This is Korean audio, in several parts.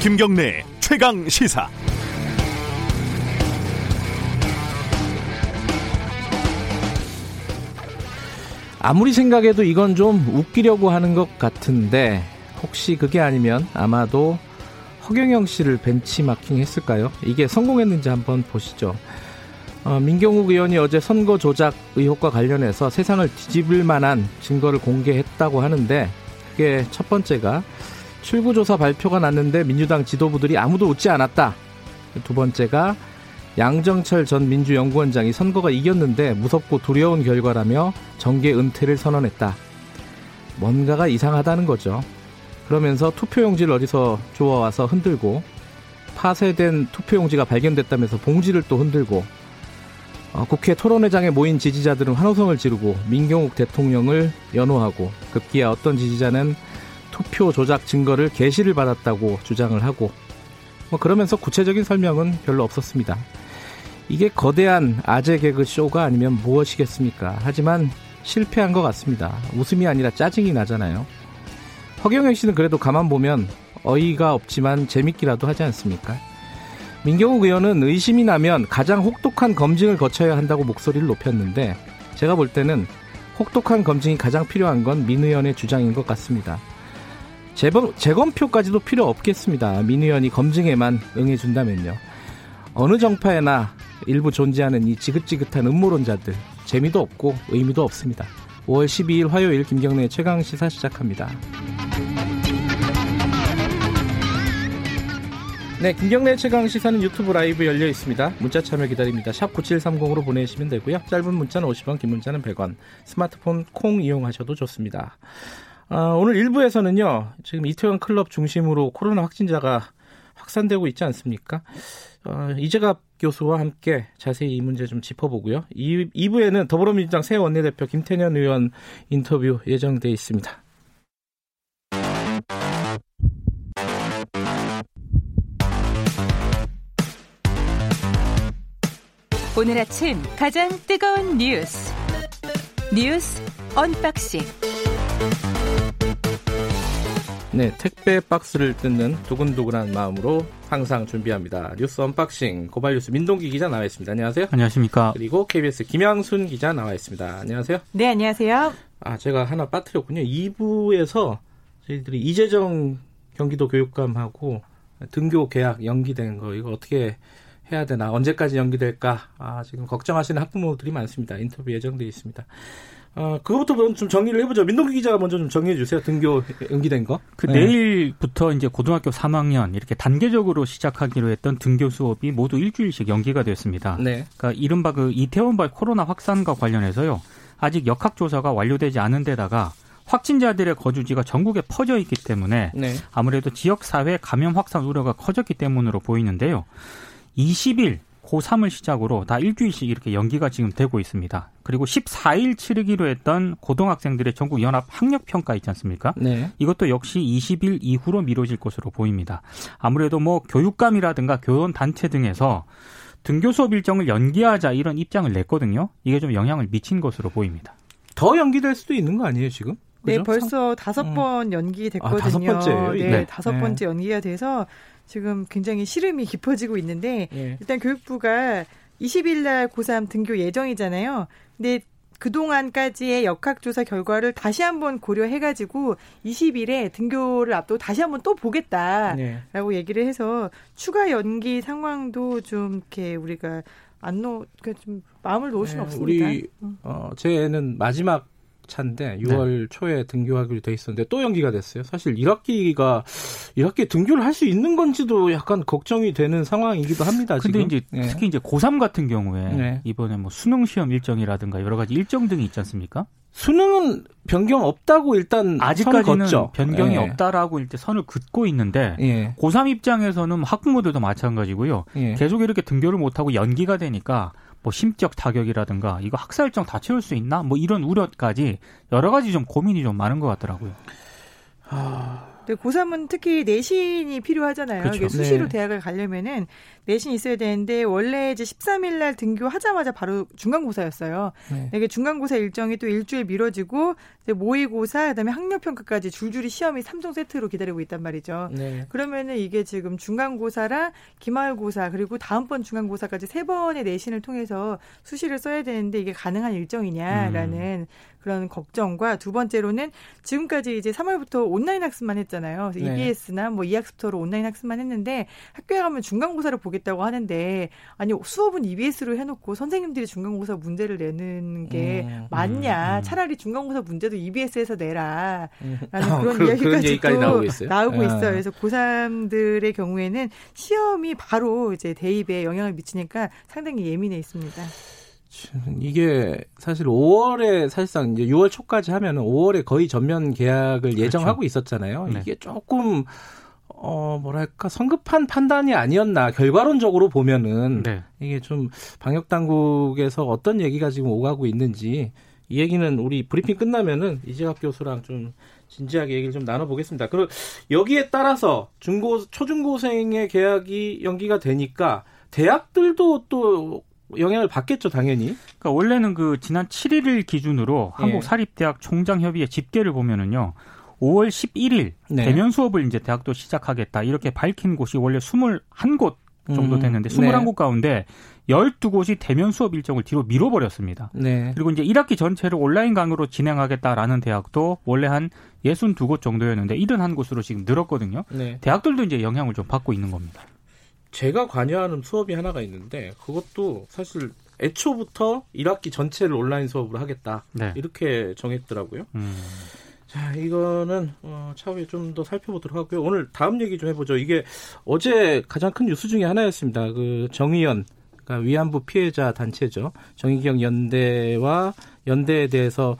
김경래 최강 시사. 아무리 생각해도 이건 좀 웃기려고 하는 것 같은데 혹시 그게 아니면 아마도 허경영 씨를 벤치마킹 했을까요? 이게 성공했는지 한번 보시죠. 어, 민경욱 의원이 어제 선거 조작 의혹과 관련해서 세상을 뒤집을 만한 증거를 공개했다고 하는데 그게 첫 번째가 출구조사 발표가 났는데 민주당 지도부들이 아무도 웃지 않았다. 두 번째가 양정철 전 민주연구원장이 선거가 이겼는데 무섭고 두려운 결과라며 정계 은퇴를 선언했다. 뭔가가 이상하다는 거죠. 그러면서 투표용지를 어디서 주워와서 흔들고 파쇄된 투표용지가 발견됐다면서 봉지를 또 흔들고 어, 국회 토론회장에 모인 지지자들은 환호성을 지르고 민경욱 대통령을 연호하고 급기야 어떤 지지자는 투표 조작 증거를 게시를 받았다고 주장을 하고 뭐 그러면서 구체적인 설명은 별로 없었습니다. 이게 거대한 아재 개그 쇼가 아니면 무엇이겠습니까? 하지만 실패한 것 같습니다. 웃음이 아니라 짜증이 나잖아요. 허경영 씨는 그래도 가만 보면 어이가 없지만 재밌기라도 하지 않습니까? 민경욱 의원은 의심이 나면 가장 혹독한 검증을 거쳐야 한다고 목소리를 높였는데 제가 볼 때는 혹독한 검증이 가장 필요한 건 민 의원의 주장인 것 같습니다. 재범, 재검표까지도 필요 없겠습니다. 민 의원이 검증에만 응해준다면요. 어느 정파에나 일부 존재하는 이 지긋지긋한 음모론자들 재미도 없고 의미도 없습니다. 5월 12일 화요일 김경래 최강 시사 시작합니다. 네, 김경래 최강 시사는 유튜브 라이브 열려 있습니다. 문자 참여 기다립니다. 샵 9730으로 보내시면 되고요. 짧은 문자는 50원, 긴 문자는 100원. 스마트폰 콩 이용하셔도 좋습니다. 어, 오늘 1부에서는요, 지금 이태원 클럽 중심으로 코로나 확진자가 확산되고 있지 않습니까? 어, 이재갑 교수와 함께 자세히 이 문제 좀 짚어보고요. 2, 2부에는 더불어민주당 새 원내대표 김태년 의원 인터뷰 예정돼 있습니다. 오늘 아침 가장 뜨거운 뉴스 뉴스 unboxing 네, 택배 박스를 뜯는 두근두근한 마음으로 항상 준비합니다. 뉴스 unboxing 고발 뉴스 민동기 기자 나와 있습니다. 안녕하세요. 안녕하십니까. 그리고 KBS 김양순 기자 나와 있습니다. 안녕하세요. 네, 안녕하세요. 아, 제가 하나 빠뜨렸군요. 2부에서 저희들이 이재정 경기도 교육감하고 등교 계약 연기된 거 이거 어떻게 해야 되나 언제까지 연기될까 아, 지금 걱정하시는 학부모들이 많습니다. 인터뷰 예정돼 있습니다. 어, 그거부터 좀 정리를 해보죠. 민동기 기자가 먼저 좀 정리해 주세요. 등교 연기된 거. 그 네. 내일부터 이제 고등학교 3학년 이렇게 단계적으로 시작하기로 했던 등교 수업이 모두 일주일씩 연기가 됐습니다. 네. 그러니까 이른바 그 이태원발 코로나 확산과 관련해서요. 아직 역학조사가 완료되지 않은 데다가 확진자들의 거주지가 전국에 퍼져 있기 때문에 네. 아무래도 지역사회 감염 확산 우려가 커졌기 때문으로 보이는데요. 20일 고3을 시작으로 다 일주일씩 이렇게 연기가 지금 되고 있습니다. 그리고 14일 치르기로 했던 고등학생들의 전국 연합 학력 평가 있지 않습니까? 네. 이것도 역시 20일 이후로 미뤄질 것으로 보입니다. 아무래도 뭐 교육감이라든가 교원 단체 등에서 등교 수업 일정을 연기하자 이런 입장을 냈거든요. 이게 좀 영향을 미친 것으로 보입니다. 더 연기될 수도 있는 거 아니에요, 지금? 네, 그죠? 네, 벌써 다섯 음. 번 연기됐거든요. 아, 다섯 번째예요? 네, 네, 다섯 번째 연기가 돼서 지금 굉장히 시름이 깊어지고 있는데 예. 일단 교육부가 20일 날 고3 등교 예정이잖아요. 근데 그동안까지의 역학조사 결과를 다시 한번 고려해가지고 20일에 등교를 앞두고 다시 한번 또 보겠다라고 네. 얘기를 해서 추가 연기 상황도 좀 이렇게 우리가 안 놓, 그러니까 좀 마음을 놓을 수는 네, 없습니다. 우리, 음. 어, 제 애는 마지막 차인데 6월 네. 초에 등교하기로 돼 있었는데 또 연기가 됐어요. 사실 1학기가 1학기 등교를 할 수 있는 건지도 약간 걱정이 되는 상황이기도 합니다. 근데 지금. 이제 네. 특히 이제 고3 같은 경우에 네. 이번에 뭐 수능 시험 일정이라든가 여러 가지 일정 등이 있지 않습니까? 수능은 변경 없다고 일단 아직까지는 변경이 예. 없다라고 일단 선을 긋고 있는데 예. 고3 입장에서는 학부모들도 마찬가지고요. 예. 계속 이렇게 등교를 못하고 연기가 되니까 뭐 심적 타격이라든가 이거 학사 일정 다 채울 수 있나 뭐 이런 우려까지 여러 가지 좀 고민이 좀 많은 것 같더라고요. 아, 고3은 특히 내신이 필요하잖아요. 그렇죠. 수시로 네. 대학을 가려면은 내신이 있어야 되는데 원래 이제 13일 날 등교하자마자 바로 중간고사였어요. 네. 이게 중간고사 일정이 또 일주일 미뤄지고 모의고사 그다음에 학력 평가까지 줄줄이 시험이 3종 세트로 기다리고 있단 말이죠. 네. 그러면은 이게 지금 중간고사랑 기말고사 그리고 다음번 중간고사까지 세 번의 내신을 통해서 수시를 써야 되는데 이게 가능한 일정이냐라는 음. 그런 걱정과 두 번째로는 지금까지 이제 3월부터 온라인 학습만 했잖아요. 네. EBS나 뭐 이학습터로 온라인 학습만 했는데 학교에 가면 중간고사를 보겠다고 하는데 아니 수업은 EBS로 해놓고 선생님들이 중간고사 문제를 내는 게 음, 맞냐? 음, 음. 차라리 중간고사 문제도 EBS에서 내라라는 음. 그런 그, 이야기까지 나오고 있어요. 나오고 아. 있어요. 그래서 고3들의 경우에는 시험이 바로 이제 대입에 영향을 미치니까 상당히 예민해 있습니다. 이게 사실 5월에 사실상 이제 6월 초까지 하면은 5월에 거의 전면 계약을 그렇죠. 예정하고 있었잖아요. 네. 이게 조금 어 뭐랄까 성급한 판단이 아니었나 결과론적으로 보면은 네. 이게 좀 방역 당국에서 어떤 얘기가 지금 오가고 있는지 이 얘기는 우리 브리핑 끝나면은 이재학 교수랑 좀 진지하게 얘기를 좀 나눠보겠습니다. 그리고 여기에 따라서 중고 초중고생의 계약이 연기가 되니까 대학들도 또 영향을 받겠죠, 당연히. 그러니까 원래는 그 지난 7일을 기준으로 예. 한국 사립대학 총장협의회 집계를 보면은요. 5월 11일 네. 대면 수업을 이제 대학도 시작하겠다 이렇게 밝힌 곳이 원래 21곳 정도 음, 됐는데 음, 21곳 네. 가운데 12곳이 대면 수업 일정을 뒤로 미뤄버렸습니다. 네. 그리고 이제 1학기 전체를 온라인 강의로 진행하겠다라는 대학도 원래 한 62곳 정도였는데 71곳으로 지금 늘었거든요. 네. 대학들도 이제 영향을 좀 받고 있는 겁니다. 제가 관여하는 수업이 하나가 있는데 그것도 사실 애초부터 1학기 전체를 온라인 수업으로 하겠다 네. 이렇게 정했더라고요. 음. 자 이거는 어, 차후에 좀 더 살펴보도록 하고요. 오늘 다음 얘기 좀 해보죠. 이게 어제 가장 큰 뉴스 중에 하나였습니다. 그 정의연 그러니까 위안부 피해자 단체죠. 정의경 연대와 연대에 대해서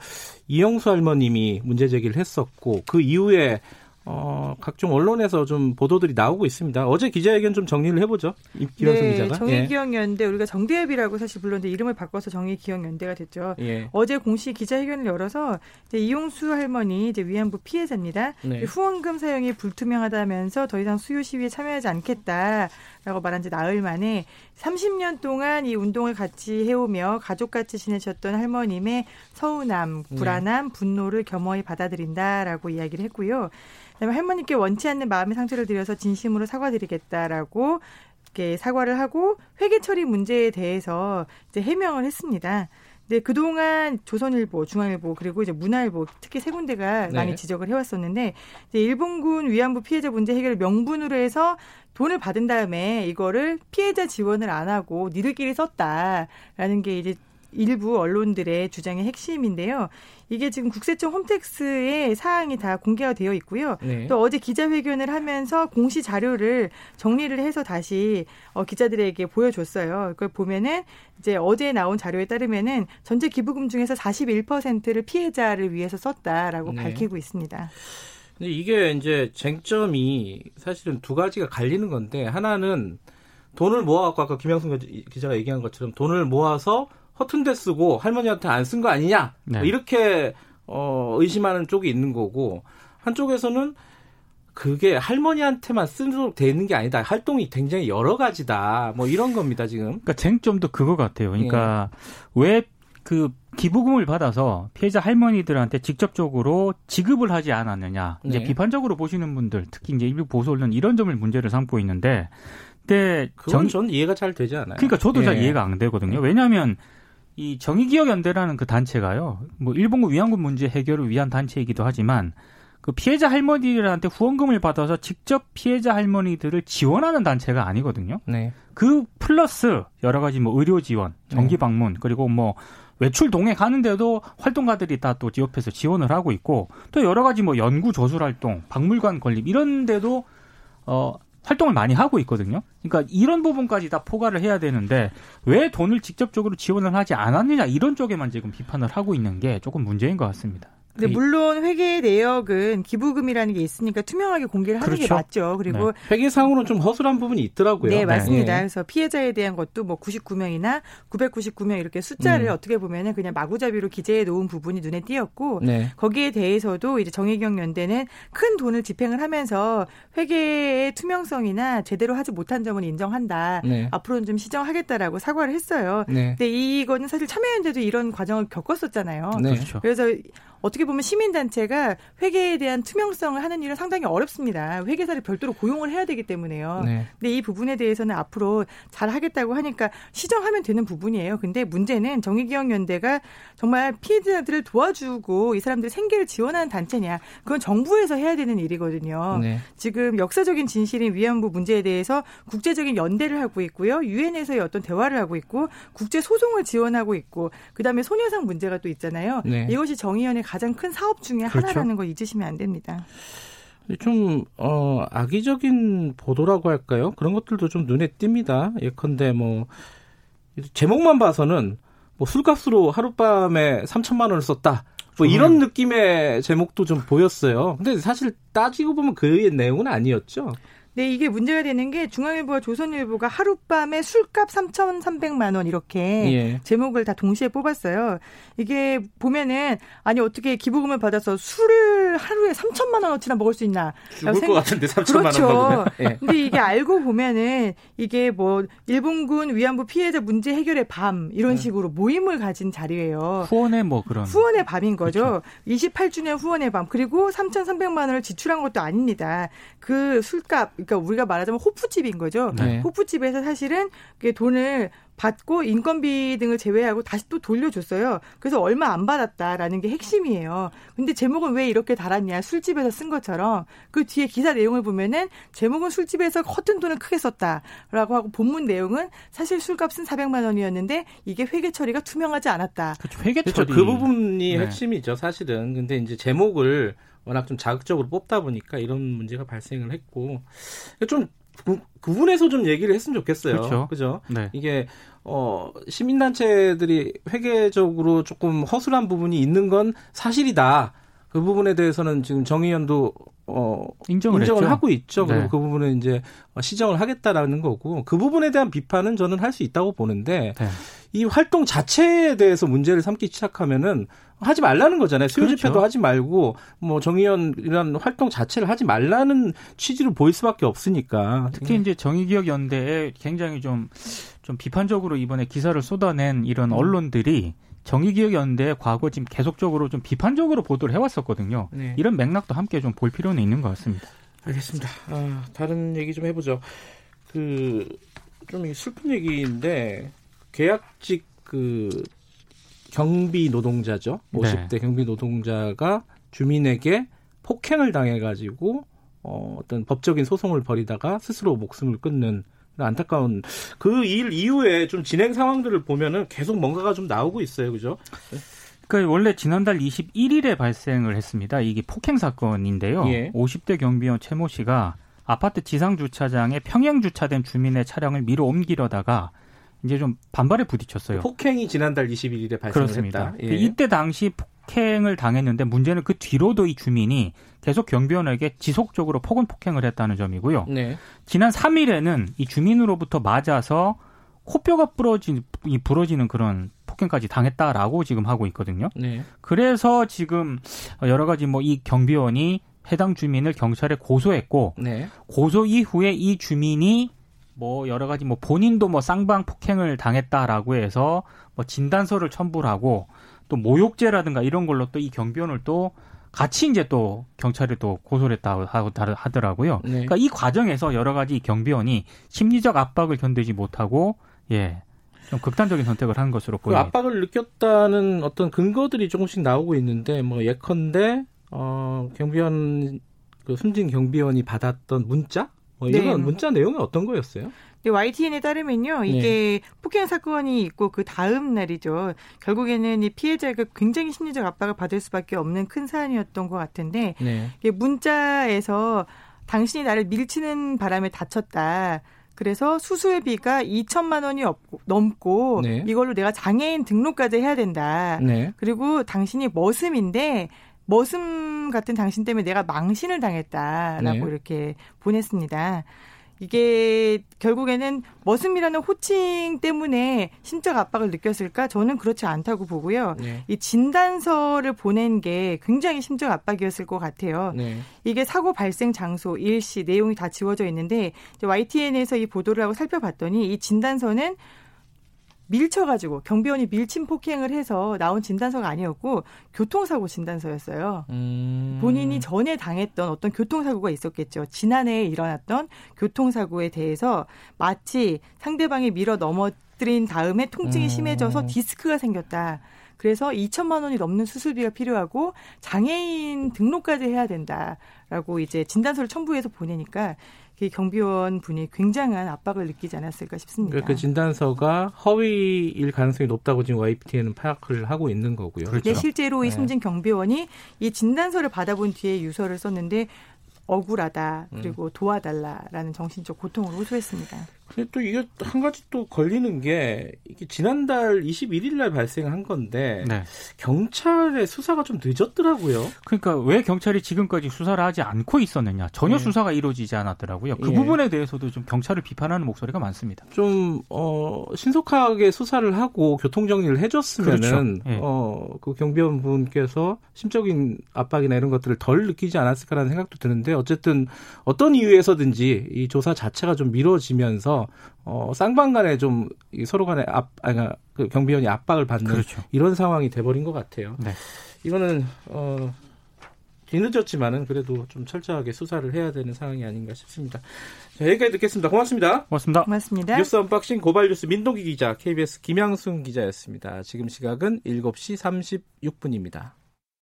이영수 할머님이 문제 제기를 했었고 그 이후에 어, 각종 언론에서 좀 보도들이 나오고 있습니다. 어제 기자회견 좀 정리를 해보죠. 김현수 네, 기자가. 정의기억연대 예. 우리가 정대협이라고 사실 불렀는데 이름을 바꿔서 정의기억연대가 됐죠. 예. 어제 공식 기자회견을 열어서 이제 이용수 할머니 이제 위안부 피해자입니다. 네. 후원금 사용이 불투명하다면서 더 이상 수요 시위에 참여하지 않겠다 라고 말한 지 나흘 만에 30년 동안 이 운동을 같이 해오며 가족같이 지내셨던 할머님의 서운함, 불안함, 분노를 겸허히 받아들인다라고 이야기를 했고요. 그다음에 할머니께 원치 않는 마음의 상처를 드려서 진심으로 사과드리겠다라고 이렇게 사과를 하고 회계 처리 문제에 대해서 이제 해명을 했습니다. 네, 그동안 조선일보, 중앙일보, 그리고 이제 문화일보 특히 세 군데가 네. 많이 지적을 해왔었는데 이제 일본군 위안부 피해자 문제 해결을 명분으로 해서 돈을 받은 다음에 이거를 피해자 지원을 안 하고 니들끼리 썼다라는 게 이제 일부 언론들의 주장의 핵심인데요. 이게 지금 국세청 홈택스에 사항이 다 공개가 되어 있고요. 네. 또 어제 기자회견을 하면서 공시 자료를 정리를 해서 다시 어, 기자들에게 보여줬어요. 그걸 보면은 이제 어제 나온 자료에 따르면은 전체 기부금 중에서 41%를 피해자를 위해서 썼다라고 네. 밝히고 있습니다. 근데 이게 이제 쟁점이 사실은 두 가지가 갈리는 건데 하나는 돈을 모아갖고 아까 김양순 기자가 얘기한 것처럼 돈을 모아서 허튼 데 쓰고 할머니한테 안 쓴 거 아니냐 네. 이렇게 어, 의심하는 쪽이 있는 거고 한쪽에서는 그게 할머니한테만 쓰도록 돼 있는 게 아니다. 활동이 굉장히 여러 가지다. 뭐 이런 겁니다, 지금. 그러니까 쟁점도 그거 같아요. 그러니까 예. 왜그 기부금을 받아서 피해자 할머니들한테 직접적으로 지급을 하지 않았느냐. 이제 네. 비판적으로 보시는 분들, 특히 이제 일부 보수 언론 이런 점을 문제를 삼고 있는데 근데 그건 전 이해가 잘 되지 않아요. 그러니까 저도 예. 잘 이해가 안 되거든요. 왜냐하면 이 정의기억연대라는 그 단체가요. 뭐 일본군 위안군 문제 해결을 위한 단체이기도 하지만 그 피해자 할머니들한테 후원금을 받아서 직접 피해자 할머니들을 지원하는 단체가 아니거든요. 네. 그 플러스 여러 가지 뭐 의료 지원, 정기 네. 방문 그리고 뭐 외출 동행 가는데도 활동가들이 다 또 옆에서 지원을 하고 있고 또 여러 가지 뭐 연구 조술 활동, 박물관 건립 이런 데도 어 활동을 많이 하고 있거든요. 그러니까 이런 부분까지 다 포괄을 해야 되는데 왜 돈을 직접적으로 지원을 하지 않았느냐 이런 쪽에만 지금 비판을 하고 있는 게 조금 문제인 것 같습니다. 근데 물론 회계 내역은 기부금이라는 게 있으니까 투명하게 공개를 하는 그렇죠. 게 맞죠. 그리고 네. 회계상으로는 좀 허술한 부분이 있더라고요. 네, 맞습니다. 네. 그래서 피해자에 대한 것도 뭐 99명이나 999명 이렇게 숫자를 음. 어떻게 보면은 그냥 마구잡이로 기재해 놓은 부분이 눈에 띄었고 네. 거기에 대해서도 이제 정의경 연대는 큰 돈을 집행을 하면서 회계의 투명성이나 제대로 하지 못한 점은 인정한다. 네. 앞으로는 좀 시정하겠다라고 사과를 했어요. 네. 근데 이거는 사실 참여연대도 이런 과정을 겪었었잖아요. 네. 그렇죠. 그래서 어떻게 보면 시민단체가 회계에 대한 투명성을 하는 일은 상당히 어렵습니다. 회계사를 별도로 고용을 해야 되기 때문에요. 네. 근데 이 부분에 대해서는 앞으로 잘 하겠다고 하니까 시정하면 되는 부분이에요. 근데 문제는 정의기억연대가 정말 피해자들을 도와주고 이 사람들의 생계를 지원하는 단체냐. 그건 정부에서 해야 되는 일이거든요. 네. 지금 역사적인 진실인 위안부 문제에 대해서 국제적인 연대를 하고 있고요. 유엔에서의 어떤 대화를 하고 있고 국제 소송을 지원하고 있고 그다음에 소녀상 문제가 또 있잖아요. 네. 이것이 정의연의 가장 큰 사업 중에 그렇죠. 하나라는 걸 잊으시면 안 됩니다. 좀, 어, 악의적인 보도라고 할까요? 그런 것들도 좀 눈에 띕니다. 예컨대 뭐, 제목만 봐서는 뭐 술값으로 하룻밤에 3천만 원을 썼다. 뭐 이런 느낌의 제목도 좀 보였어요. 근데 사실 따지고 보면 그 내용은 아니었죠. 네, 이게 문제가 되는 게 중앙일보와 조선일보가 하룻밤에 술값 3,300만 원 이렇게 예. 제목을 다 동시에 뽑았어요. 이게 보면은 아니 어떻게 기부금을 받아서 술을 하루에 3천만 원어치나 먹을 수 있나? 죽을 생... 것 같은데 3천만 그렇죠. 원 먹으면. 예. 근데 이게 알고 보면은 이게 뭐 일본군 위안부 피해자 문제 해결의 밤 이런 네. 식으로 모임을 가진 자리예요. 후원의 뭐 그런 후원의 밤인 거죠. 그렇죠. 28주년 후원의 밤 그리고 3,300만 원을 지출한 것도 아닙니다. 그 술값 그러니까 우리가 말하자면 호프집인 거죠. 네. 호프집에서 사실은 돈을 받고 인건비 등을 제외하고 다시 또 돌려줬어요. 그래서 얼마 안 받았다라는 게 핵심이에요. 근데 제목은 왜 이렇게 달았냐? 술집에서 쓴 것처럼 그 뒤에 기사 내용을 보면은 제목은 술집에서 허튼 돈을 크게 썼다라고 하고 본문 내용은 사실 술값은 400만 원이었는데 이게 회계 처리가 투명하지 않았다. 그렇죠. 회계 처리 그렇죠. 그 부분이 네. 핵심이죠, 사실은. 근데 이제 제목을 워낙 좀 자극적으로 뽑다 보니까 이런 문제가 발생을 했고 좀 구분해서 좀 얘기를 했으면 좋겠어요. 그렇죠. 그죠? 네. 이게 어 시민단체들이 회계적으로 조금 허술한 부분이 있는 건 사실이다. 그 부분에 대해서는 지금 정의연도 어 인정을, 인정을 하고 있죠. 네. 그리고 그 부분은 이제 시정을 하겠다라는 거고 그 부분에 대한 비판은 저는 할 수 있다고 보는데 네. 이 활동 자체에 대해서 문제를 삼기 시작하면은 하지 말라는 거잖아요. 수요 집회도 그렇죠. 하지 말고 뭐 정의연 이런 활동 자체를 하지 말라는 취지를 보일 수밖에 없으니까. 특히 예. 이제 정의기억 연대에 굉장히 좀좀 비판적으로 이번에 기사를 쏟아낸 이런 음. 언론들이 정의기억 연대 과거 지금 계속적으로 좀 비판적으로 보도를 해왔었거든요. 네. 이런 맥락도 함께 좀 볼 필요는 있는 것 같습니다. 알겠습니다. 아, 다른 얘기 좀 해보죠. 그 좀 슬픈 얘기인데 계약직 그 경비 노동자죠. 50대 네. 경비 노동자가 주민에게 폭행을 당해가지고 어, 어떤 법적인 소송을 벌이다가 스스로 목숨을 끊는 안타까운 그 일 이후에 좀 진행 상황들을 보면은 계속 뭔가가 좀 나오고 있어요, 그죠? 그러니까 원래 지난달 21일에 발생을 했습니다. 이게 폭행 사건인데요. 예. 50대 경비원 최모 씨가 아파트 지상 주차장에 평행 주차된 주민의 차량을 밀어 옮기려다가 이제 좀 반발에 부딪혔어요. 폭행이 지난달 21일에 발생했다. 예. 이때 당시 폭행을 당했는데 문제는 그 뒤로도 이 주민이 계속 경비원에게 지속적으로 폭언 폭행을 했다는 점이고요. 네. 지난 3일에는 이 주민으로부터 맞아서 코뼈가 부러진 이 부러지는 그런 폭행까지 당했다라고 지금 하고 있거든요. 네. 그래서 지금 여러 가지 뭐 이 경비원이 해당 주민을 경찰에 고소했고 네. 고소 이후에 이 주민이 뭐 여러 가지 뭐 본인도 뭐 쌍방 폭행을 당했다라고 해서 뭐 진단서를 첨부를 하고 또 모욕죄라든가 이런 걸로 또 이 경비원을 또 같이 이제 또 경찰에 또 고소를 했다고 하더라고요. 네. 그러니까 이 과정에서 여러 가지 경비원이 심리적 압박을 견디지 못하고 예. 좀 극단적인 선택을 한 것으로 그 보입니다. 그 압박을 느꼈다는 어떤 근거들이 조금씩 나오고 있는데 뭐 예컨대 어 경비원 그 숨진 경비원이 받았던 문자 어, 이건 네. 문자 내용이 어떤 거였어요? 네, YTN에 따르면요, 이게 네. 폭행 사건이 있고 그 다음 날이죠. 결국에는 이 피해자가 굉장히 심리적 압박을 받을 수밖에 없는 큰 사안이었던 것 같은데, 네. 이게 문자에서 당신이 나를 밀치는 바람에 다쳤다. 그래서 수수회비가 2천만 원이 넘고 네. 이걸로 내가 장애인 등록까지 해야 된다. 네. 그리고 당신이 머슴인데 머슴 같은 당신 때문에 내가 망신을 당했다라고 네. 이렇게 보냈습니다. 이게 결국에는 머슴이라는 호칭 때문에 심적 압박을 느꼈을까? 저는 그렇지 않다고 보고요. 네. 이 진단서를 보낸 게 굉장히 심적 압박이었을 것 같아요. 네. 이게 사고 발생 장소, 일시, 내용이 다 지워져 있는데 YTN에서 이 보도를 하고 살펴봤더니 이 진단서는 밀쳐가지고 경비원이 밀침 폭행을 해서 나온 진단서가 아니었고 교통사고 진단서였어요. 음. 본인이 전에 당했던 어떤 교통사고가 있었겠죠. 지난해에 일어났던 교통사고에 대해서 마치 상대방이 밀어 넘어뜨린 다음에 통증이 음. 심해져서 디스크가 생겼다. 그래서 2천만 원이 넘는 수술비가 필요하고 장애인 등록까지 해야 된다라고 이제 진단서를 첨부해서 보내니까 경비원 분이 굉장한 압박을 느끼지 않았을까 싶습니다. 그러니까 그 진단서가 허위일 가능성이 높다고 지금 YPT에는 파악을 하고 있는 거고요. 그렇죠. 네, 실제로 이 네. 숨진 경비원이 이 진단서를 받아본 뒤에 유서를 썼는데 억울하다 그리고 음. 도와달라라는 정신적 고통을 호소했습니다. 근데 또 이게 한 가지 또 걸리는 게 이게 지난달 21일 날 발생한 건데 네. 경찰의 수사가 좀 늦었더라고요. 그러니까 왜 경찰이 지금까지 수사를 하지 않고 있었느냐 전혀 네. 수사가 이루어지지 않았더라고요. 그 예. 부분에 대해서도 좀 경찰을 비판하는 목소리가 많습니다. 좀 어, 신속하게 수사를 하고 교통 정리를 해줬으면은 그렇죠. 예. 어그 경비원 분께서 심적인 압박이나 이런 것들을 덜 느끼지 않았을까라는 생각도 드는데 어쨌든 어떤 이유에서든지 이 조사 자체가 좀 미뤄지면서 어, 쌍방 간에 좀 서로 간에 압, 아니, 그러니까 그 경비원이 압박을 받는 그렇죠. 이런 상황이 돼버린 것 같아요. 네. 이거는 어, 뒤늦었지만은 그래도 좀 철저하게 수사를 해야 되는 상황이 아닌가 싶습니다. 자, 여기까지 듣겠습니다. 고맙습니다. 고맙습니다. 고맙습니다. 뉴스 unboxing 고발 뉴스 민동기 기자, KBS 김양순 기자였습니다. 지금 시각은 7시 36분입니다.